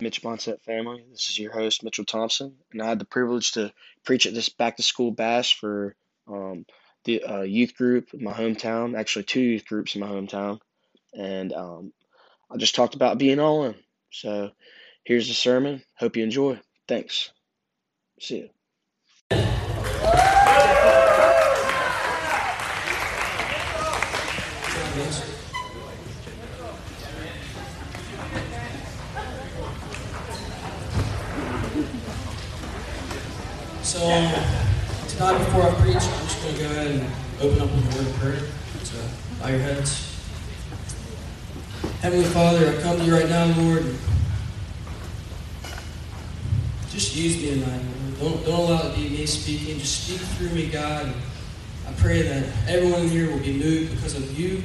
Mitch Mindset family. This is your host, Mitchell Thompson, and I had the privilege to preach at this back to school bash for um, the uh, youth group in my hometown, actually, two youth groups in my hometown. And um, I just talked about being all in. So here's the sermon. Hope you enjoy. Thanks. See you. Tonight, before I preach, I'm just going to go ahead and open up with a word of prayer. So uh, bow your heads. Heavenly Father, I come to you right now, Lord. Just use me tonight, Lord. Don't, don't allow it to be me speaking. Just speak through me, God. I pray that everyone in here will be moved because of you.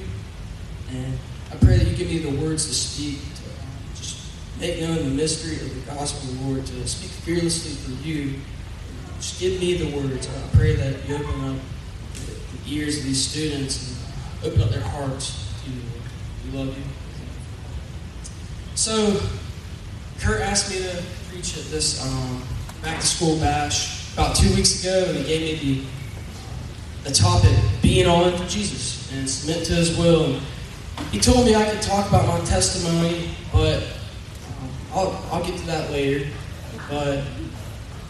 And I pray that you give me the words to speak, to just make known the mystery of the gospel, Lord, to speak fearlessly for you. Just give me the words. I pray that you open up the ears of these students and open up their hearts to you. We love you. So, Kurt asked me to preach at this um, back to school bash about two weeks ago, and he gave me the, the topic being all in for Jesus and submit to his will. He told me I could talk about my testimony, but um, I'll, I'll get to that later. But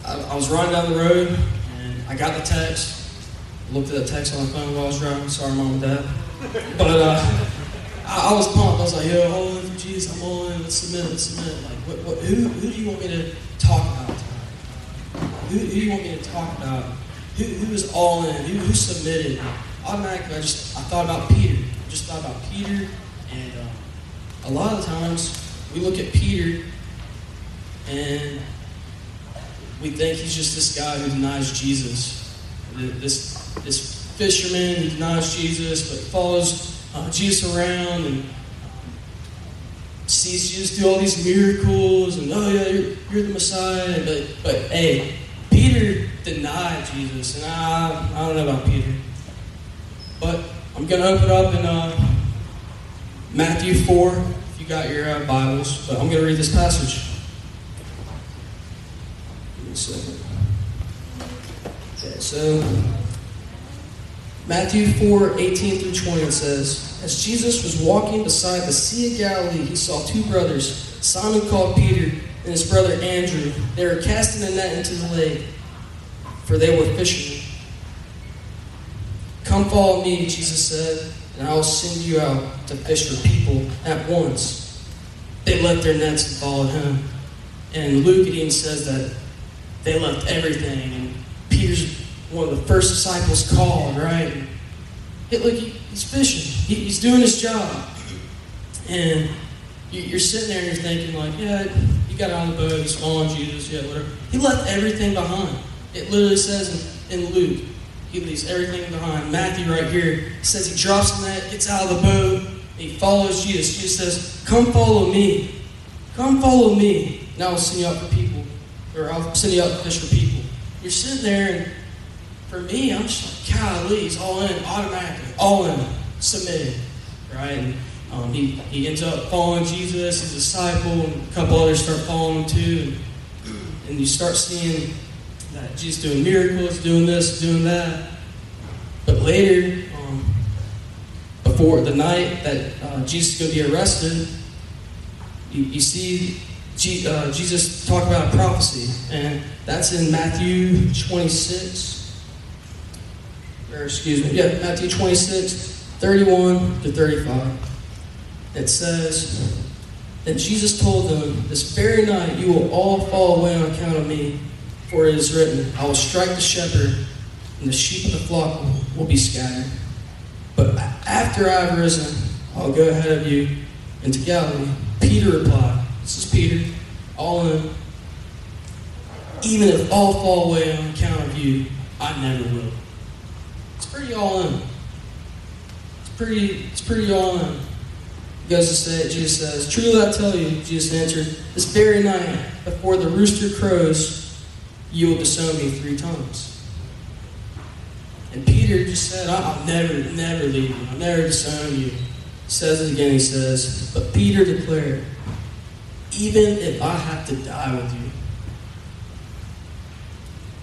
I, I was riding down the road and I got the text. Looked at the text on my phone while I was driving. Sorry, mom and dad. But uh, I, I was pumped. I was like, "Yo, all for Jesus. I'm all in. Let's submit. Let's submit." Like, what, what, who, who do you want me to talk about? Who, who do you want me to talk about? Who, who is all in? Who, who submitted? Automatically, I just I thought about Peter. I just thought about Peter, and uh, a lot of times we look at Peter and we think he's just this guy who denies Jesus. This, this fisherman who denies Jesus, but follows uh, Jesus around and sees Jesus do all these miracles, and oh yeah, you're, you're the Messiah. But, but hey, Peter denied Jesus, and I, I don't know about Peter. But I'm going to open up in uh, Matthew 4, if you got your uh, Bibles, but I'm going to read this passage. Second. Okay, so Matthew 4, 18 through 20 says, As Jesus was walking beside the Sea of Galilee, he saw two brothers, Simon called Peter and his brother Andrew. They were casting a net into the lake, for they were fishermen. Come follow me, Jesus said, and I will send you out to fish for people at once. They left their nets and followed him. And Luke even says that they left everything. And Peter's one of the first disciples called, right? Hey, look, he's fishing. he's doing his job. And you're sitting there and you're thinking, like, yeah, he got on the boat, he's following Jesus, yeah, whatever. He left everything behind. It literally says in, in Luke, he leaves everything behind. Matthew right here says he drops the net, gets out of the boat, he follows Jesus. Jesus says, Come follow me. Come follow me. Now I'll send you out for people. Or I'll send you out to fish for people. You're sitting there and for me, I'm just like, golly, he's all in, automatically, all in, submitted. Right? And um, he, he ends up following Jesus, his disciple, and a couple others start following him too. And, and you start seeing that Jesus doing miracles, doing this, doing that. But later, um, before the night that uh, Jesus is going to be arrested, you, you see Uh, Jesus talked about prophecy, and that's in Matthew 26. Or excuse me, yeah, Matthew 26, 31 to 35. It says, Then Jesus told them, This very night you will all fall away on account of me. For it is written, I will strike the shepherd, and the sheep of the flock will be scattered. But after I have risen, I'll go ahead of you into Galilee. Peter replied, This is Peter, all in. Even if all fall away on account of you, I never will. It's pretty all in. It's pretty, it's pretty all in. He goes to say, Jesus says, Truly I tell you, Jesus answered, this very night, before the rooster crows, you will disown me three times. And Peter just said, I'll never, never leave you. I'll never disown you. He says it again, he says, But Peter declared, even if I have to die with you,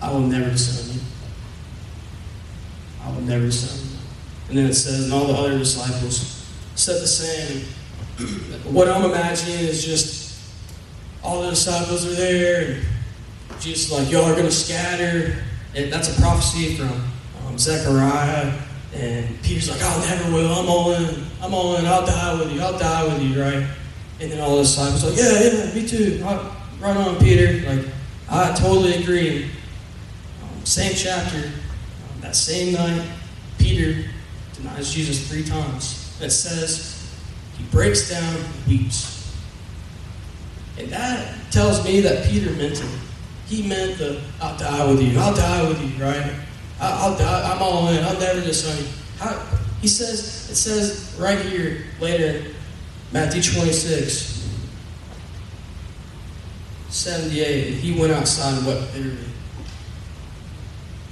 I will never disown you. I will never disown you. And then it says, and all the other disciples said the same. what I'm imagining is just all the disciples are there, and Jesus like, y'all are going to scatter. And that's a prophecy from um, Zechariah. And Peter's like, I'll never will. I'm all in. I'm all in. I'll die with you. I'll die with you, right? And then all the disciples like, yeah, yeah, me too. Right, right on, Peter. Like, I totally agree. Same chapter, that same night, Peter denies Jesus three times. It says he breaks down and weeps. And that tells me that Peter meant it. He meant the, I'll die with you. I'll die with you, right? I'll, die. I'm all in. I'll never disown you. How, he says, it says right here later, Matthew 26, 78, he went outside and wept bitterly.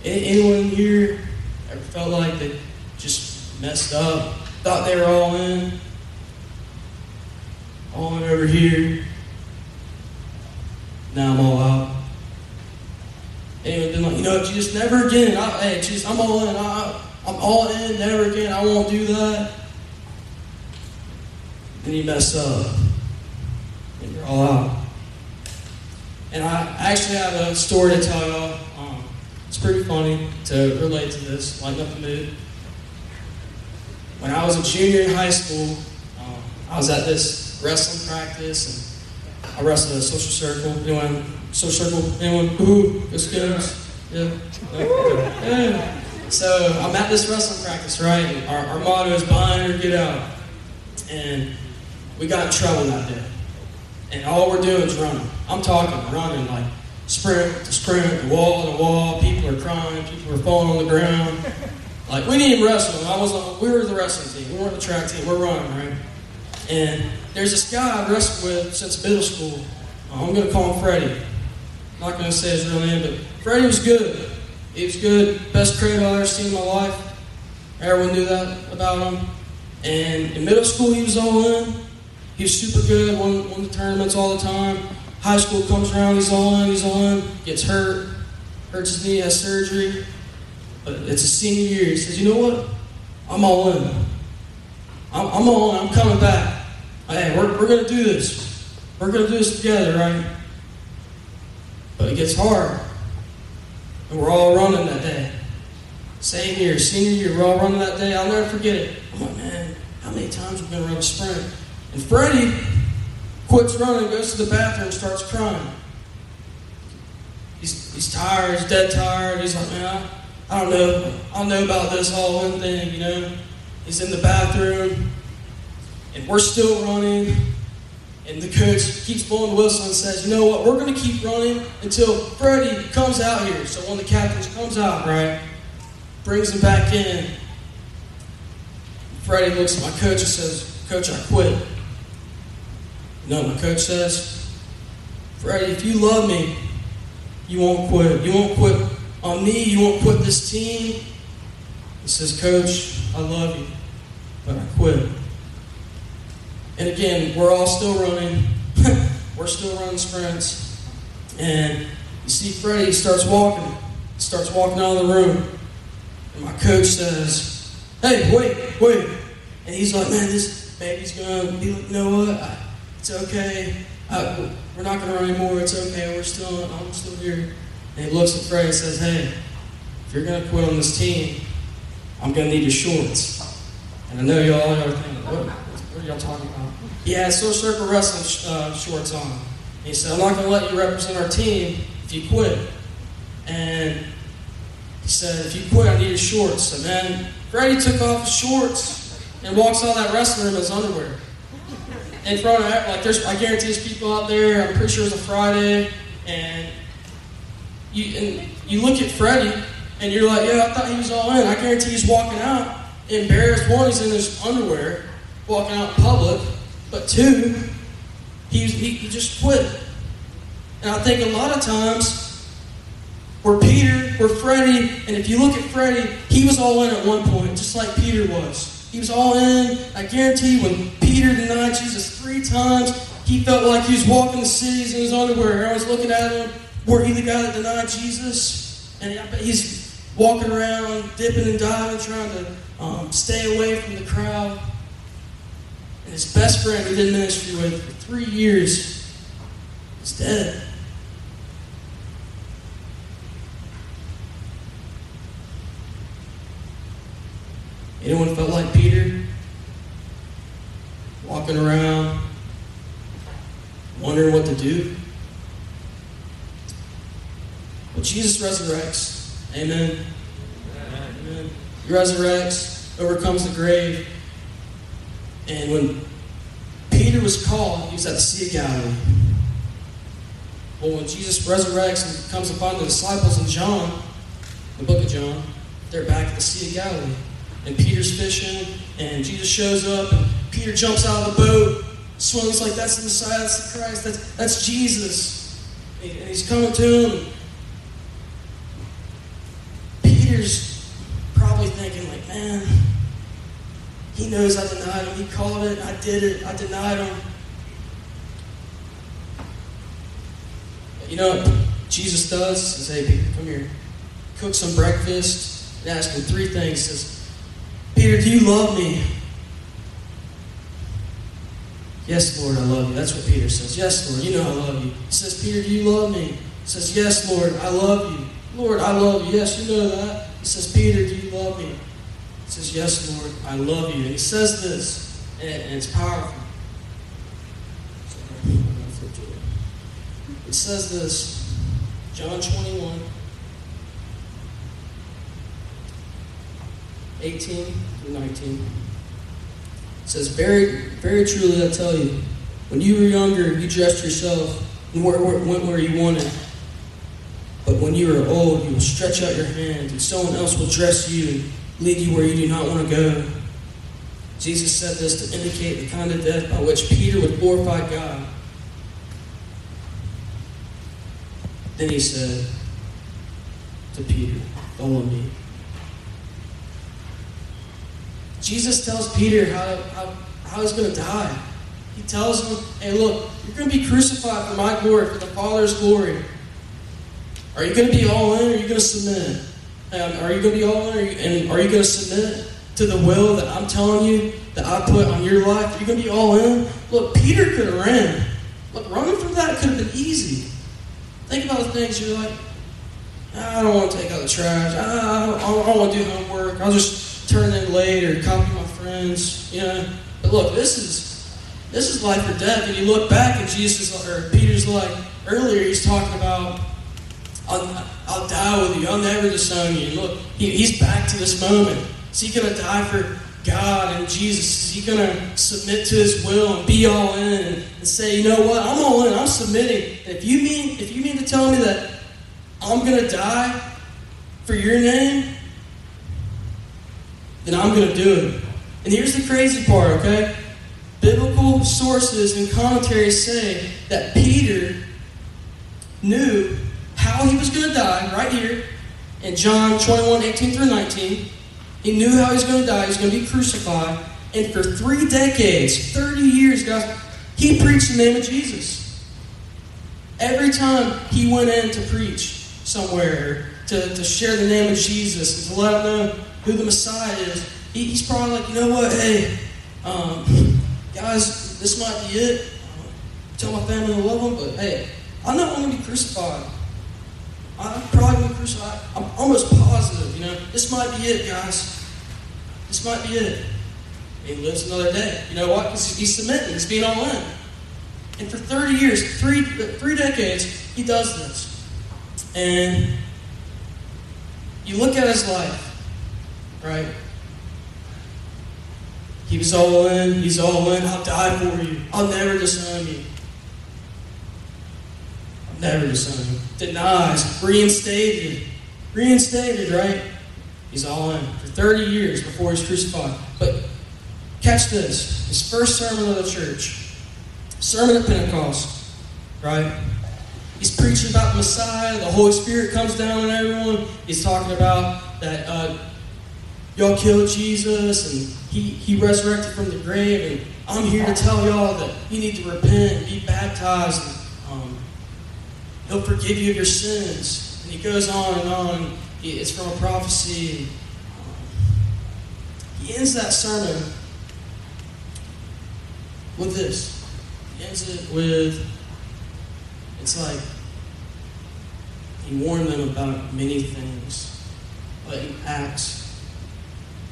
Anyone here ever felt like they just messed up, thought they were all in, all in over here? Now I'm all out. Anyone been like, you know, Jesus, never again. I, hey, Jesus, I'm all in. I, I'm all in, never again. I won't do that. Then you mess up. And you're all out. And I actually have a story to tell y'all. It's pretty funny to relate to this, lighten up the mood. When I was a junior in high school, um, I was at this wrestling practice, and I wrestled in a Social Circle. Anyone, Social Circle? Anyone? Ooh, this goes. Yeah. yeah. So I'm at this wrestling practice, right? And Our, our motto is bind or get out. And we got in trouble that day. And all we're doing is running. I'm talking running like sprint to sprint, wall to wall. People are crying. People are falling on the ground. Like we didn't even wrestle. I was. Uh, we were the wrestling team. We weren't the track team. We're running, right? And there's this guy I've wrestled with since middle school. Uh, I'm gonna call him Freddie. I'm not gonna say his real name, but Freddie was good. He was good. Best creative I've ever seen in my life. Everyone knew that about him. And in middle school, he was all in. He was super good, won, won the tournaments all the time. High school comes around, he's all in, he's all in, gets hurt, hurts his knee, has surgery. But it's a senior year. He says, you know what? I'm all in. I'm, I'm all in. I'm coming back. Hey, we're, we're going to do this. We're going to do this together, right? But it gets hard. And we're all running that day. Same year, senior year, we're all running that day. I'll never forget it. I'm like, man, how many times we're going to run a sprint? And Freddie quits running, goes to the bathroom, starts crying. He's, he's tired, he's dead tired. He's like, man, I, I don't know. I don't know about this whole thing, you know. He's in the bathroom, and we're still running. And the coach keeps blowing the whistle and says, you know what, we're going to keep running until Freddie comes out here. So of the captains comes out, right, brings him back in. Freddie looks at my coach and says, Coach, I quit. What my coach says? Freddie, if you love me, you won't quit. You won't quit on me. You won't quit this team. He says, Coach, I love you, but I quit. And again, we're all still running. we're still running sprints. And you see Freddie starts walking. Starts walking out of the room. And my coach says, Hey, wait, wait. And he's like, Man, this baby's going to be like, you know what? It's okay. I, we're not going to run anymore. It's okay. We're still, I'm still here. And he looks at Freddie and says, Hey, if you're going to quit on this team, I'm going to need your shorts. And I know y'all are thinking, what, what are y'all talking about? He had Social Circle Wrestling uh, shorts on. He said, I'm not going to let you represent our team if you quit. And he said, if you quit, I need your shorts. And then Freddie took off his shorts and walks out of that wrestling room in his underwear in front of like there's I guarantee there's people out there. I'm pretty sure it's a Friday, and you and you look at Freddie and you're like, yeah, I thought he was all in. I guarantee he's walking out embarrassed. One, he's in his underwear, walking out in public, but two, he he, he just quit. And I think a lot of times. We're Peter, we're Freddie, and if you look at Freddie, he was all in at one point, just like Peter was. He was all in. I guarantee when Peter denied Jesus three times, he felt like he was walking the cities in his underwear. Everyone's looking at him. Were he the guy that denied Jesus? And he's walking around, dipping and diving, trying to um, stay away from the crowd. And his best friend who did ministry with for three years is dead. Anyone felt like Peter? Walking around, wondering what to do? Well, Jesus resurrects. Amen. Amen. He resurrects, overcomes the grave. And when Peter was called, he was at the Sea of Galilee. Well, when Jesus resurrects and comes upon the disciples in John, the book of John, they're back at the Sea of Galilee and Peter's fishing, and Jesus shows up, and Peter jumps out of the boat, swims like that's the Messiah, that's the Christ, that's, that's Jesus. And he's coming to him. Peter's probably thinking, like, man, he knows I denied him. He called it. I did it. I denied him. You know what Jesus does? He says, hey, Peter, come here. Cook some breakfast and ask him three things. He says, Peter, do you love me? Yes, Lord, I love you. That's what Peter says. Yes, Lord, you know I love you. He says, Peter, do you love me? He says, Yes, Lord, I love you. Lord, I love you. Yes, you know that. He says, Peter, do you love me? He says, Yes, Lord, I love you. And he says this, and, it's powerful. It says this, John 21. 18 through 19. It says, Very, very truly I tell you, when you were younger, you dressed yourself and went where you wanted. But when you are old, you will stretch out your hand, and someone else will dress you and lead you where you do not want to go. Jesus said this to indicate the kind of death by which Peter would glorify God. Then he said to Peter, Follow me. Jesus tells Peter how, how, how he's going to die. He tells him, hey, look, you're going to be crucified for my glory, for the Father's glory. Are you going to be all in or are you going to submit? Um, are you going to be all in you, and are you going to submit to the will that I'm telling you that I put on your life? Are you going to be all in? Look, Peter could have ran. Look, running from that could have been easy. Think about the things you're like, I don't want to take out the trash. I don't, I don't want to do homework. I'll just turn in late or copy my friends, you know. But look, this is this is life or death. And you look back and Jesus or Peter's like earlier, he's talking about I'll, I'll die with you. I'll never disown you. Look, he, he's back to this moment. Is he going to die for God and Jesus? Is he going to submit to His will and be all in and, and, say, you know what? I'm all in. I'm submitting. And if you mean if you mean to tell me that I'm going to die for Your name, then I'm going to do it. And here's the crazy part, okay? Biblical sources and commentaries say that Peter knew how he was going to die right here in John 21 18 through 19. He knew how he was going to die. He was going to be crucified. And for three decades, 30 years, guys, he preached the name of Jesus. Every time he went in to preach somewhere, to, to share the name of Jesus, to let them know who the Messiah is, he, he's probably like, you know what, hey, um, guys, this might be it. tell my family I love them, but hey, I know I'm going to be crucified. I'm probably going to be crucified. I'm almost positive, you know, this might be it, guys. This might be it. he lives another day. You know what? He's submitting. He's being all in. And for 30 years, three, three decades, he does this. And you look at his life, right? He was all in. He's all in. I'll die for you. I'll never disown you. I'll never disown you. Denies. Reinstated. Reinstated, right? He's all in for 30 years before he's crucified. But catch this his first sermon of the church, sermon at Pentecost, right? He's preaching about the Messiah. The Holy Spirit comes down on everyone. He's talking about that uh, y'all killed Jesus and he, he resurrected from the grave, and I'm here to tell y'all that you need to repent, and be baptized, and um, he'll forgive you of your sins. And he goes on and on. It's from a prophecy. Um, he ends that sermon with this. He ends it with, it's like, he warned them about many things. But in Acts,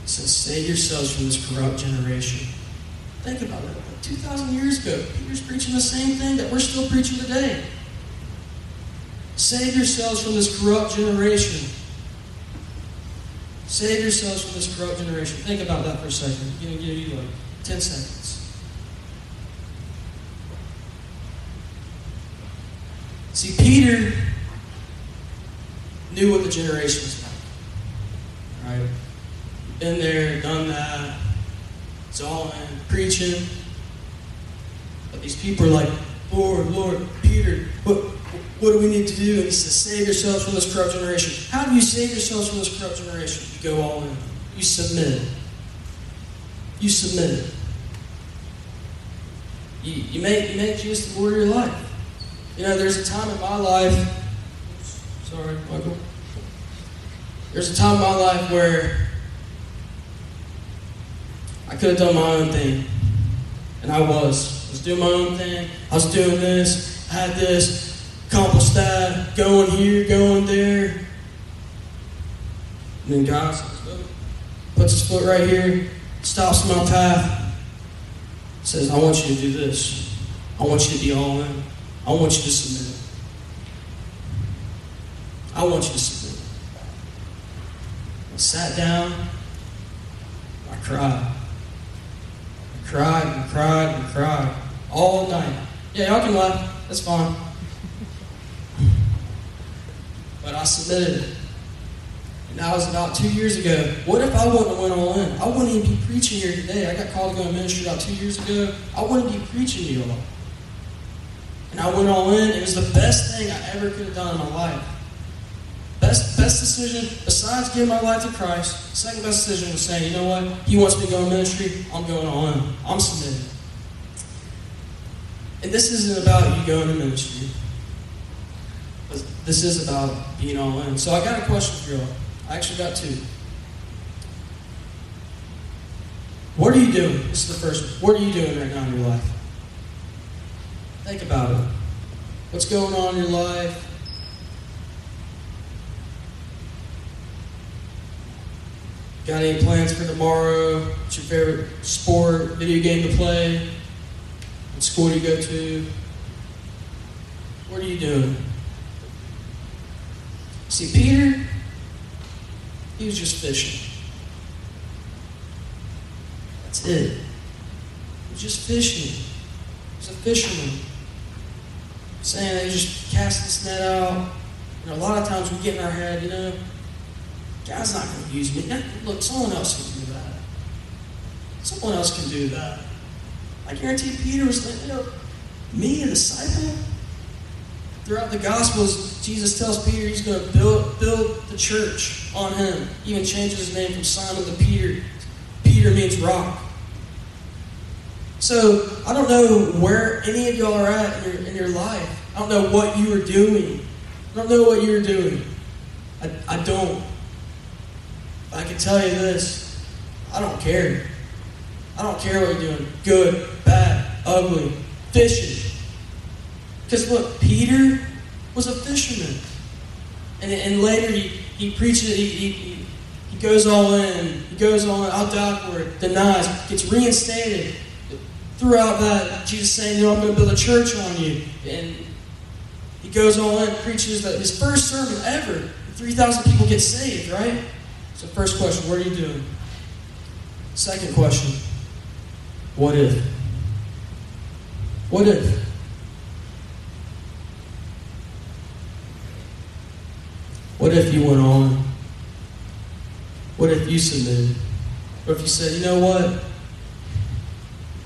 says, Save yourselves from this corrupt generation. Think about it. 2,000 years ago, Peter's preaching the same thing that we're still preaching today. Save yourselves from this corrupt generation. Save yourselves from this corrupt generation. Think about that for a second. I'm going to give you like 10 seconds. See, Peter knew what the generation was? Been there, done that. It's all in preaching. But these people are like, Lord, Lord, Peter, what, what do we need to do? And he says, Save yourselves from this corrupt generation. How do you save yourselves from this corrupt generation? You go all in. You submit. You submit. You, you, make, you make Jesus the Lord of your life. You know, there's a time in my life, sorry, Michael. There's a time in my life where I could have done my own thing. And I was. I was doing my own thing. I was doing this, had this, accomplished that, going here, going there. And then God puts his foot right here, stops my path, says, I want you to do this. I want you to be all in. I want you to submit. I want you to submit. I sat down. I cried. Cried and cried and cried all night. Yeah, y'all can laugh. That's fine. But I submitted. And that was about two years ago. What if I wouldn't have went all in? I wouldn't even be preaching here today. I got called to go to ministry about two years ago. I wouldn't be preaching to you all. And I went all in. It was the best thing I ever could have done in my life. Best, best decision, besides giving my life to Christ, second best decision was saying, you know what? He wants me to go in ministry. I'm going all in. I'm submitted. And this isn't about you going to ministry. This is about being all in. So I got a question for you all. I actually got two. What are you doing? This is the first one. What are you doing right now in your life? Think about it. What's going on in your life? Got any plans for tomorrow? What's your favorite sport, video game to play? What school do you go to? What are you doing? See, Peter, he was just fishing. That's it. He was just fishing. He was a fisherman. Saying they just cast this net out. And a lot of times we get in our head, you know, God's not going to use me. Look, someone else can do that. Someone else can do that. I guarantee Peter was thinking, you know, me, a disciple? Throughout the Gospels, Jesus tells Peter he's going to build, build the church on him. He even changes his name from Simon to Peter. Peter means rock. So I don't know where any of y'all are at in your, in your life. I don't know what you are doing. I don't know what you're doing. I, I don't. I can tell you this I don't care. I don't care what you're doing good, bad, ugly, fishing. Because look, Peter was a fisherman. And, and later he, he preaches, he, he, he goes all in, he goes on out outward, denies, gets reinstated. Throughout that, Jesus saying, you know, I'm going to build a church on you. And he goes all in, preaches that his first sermon ever, 3,000 people get saved, right? So, first question, what are you doing? Second question, what if? What if? What if you went on? What if you submitted? Or if you said, you know what?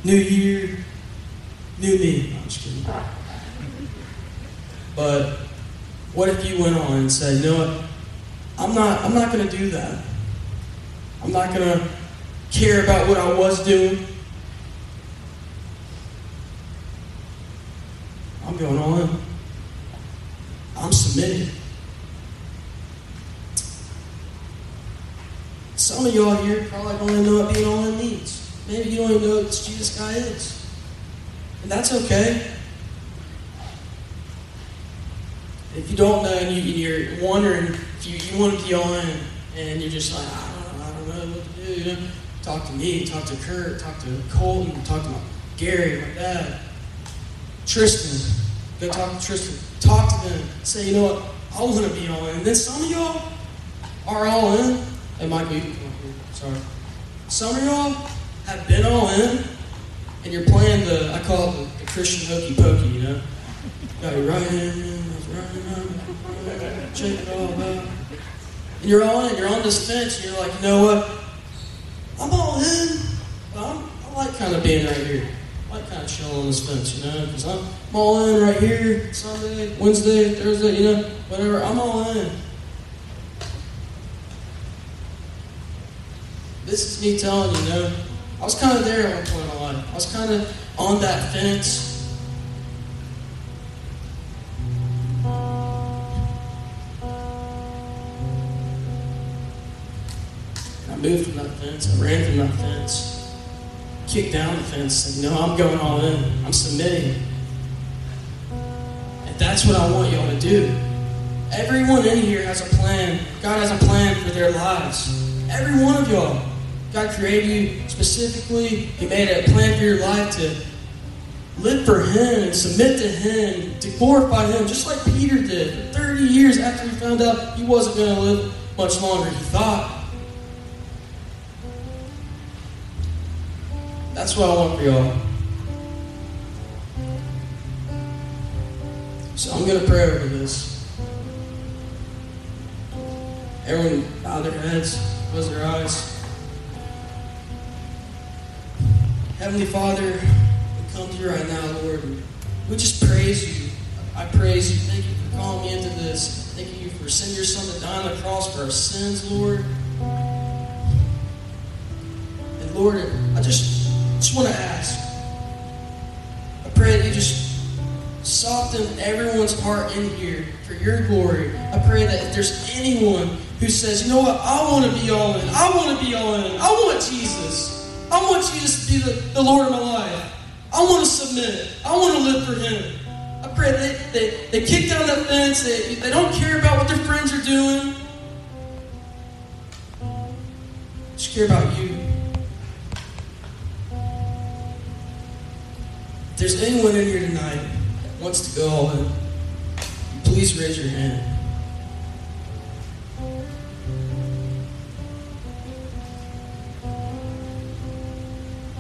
New year, new me. I'm just kidding. But what if you went on and said, you know what? I'm not I'm not gonna do that. I'm not going to care about what I was doing. I'm going in. I'm submitting. Some of y'all here probably don't even know what being all in means. Maybe you don't even know what this Jesus guy is. And that's okay. If you don't know and you, are wondering if you, you want to be all in and you're just like, I don't, I don't know what to do, you know, talk to me, talk to Kurt, talk to Colton, talk to my, Gary, my dad, Tristan. Go talk to Tristan. Talk to them. Say, you know what? I want to be all in. And then some of y'all are all in. Come up here. Sorry. Some of y'all have been all in, and you're playing the, I call it the, the Christian hokey pokey, you know? Got your right hand, right hand, check it all out. And you're all in, you're on this fence, and you're like, you know what? I'm all in, I'm, I like kind of being right here. I like kind of chilling on this fence, you know, because I'm, I'm all in right here, Sunday, Wednesday, Thursday, you know, whatever. I'm all in. This is me telling you, you know, I was kind of there at one point in my life. I was kind of on that fence. Moved from that fence. I ran from that fence. Kicked down the fence. Said, no, I'm going all in. I'm submitting. And that's what I want y'all to do. Everyone in here has a plan. God has a plan for their lives. Every one of y'all. God created you specifically. He made a plan for your life to live for Him and submit to Him, to glorify Him, just like Peter did. For 30 years after he found out he wasn't going to live much longer, he thought. That's what I want for y'all. So I'm going to pray over this. Everyone bow their heads, close their eyes. Heavenly Father, we come to you right now, Lord. We just praise you. I praise you. Thank you for calling me into this. Thank you for sending your Son to die on the cross for our sins, Lord. And Lord, I just, just want to ask. I pray that you just soften everyone's heart in here for your glory. I pray that if there's anyone who says, you know what, I want to be all in. I want to be all in. I want Jesus. I want Jesus to be the, the Lord of my life. I want to submit. I want to live for Him. I pray they, they, they kick down that fence. They, they don't care about what their friends are doing. Just care about you. There's anyone in here tonight that wants to go all in, please raise your hand.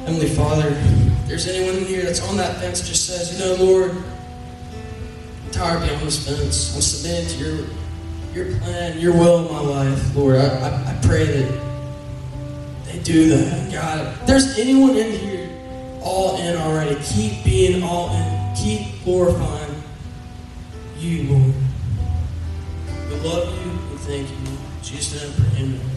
Heavenly Father, if there's anyone in here that's on that fence just says, you know, Lord, I'm tired of being on this fence. I'm submitting to your your plan, your will in my life, Lord. I, I, I pray that they do that. God, if there's anyone in here all in already, keep being all in. Keep glorifying you, Lord. We love you and thank you. Jesus' name, amen.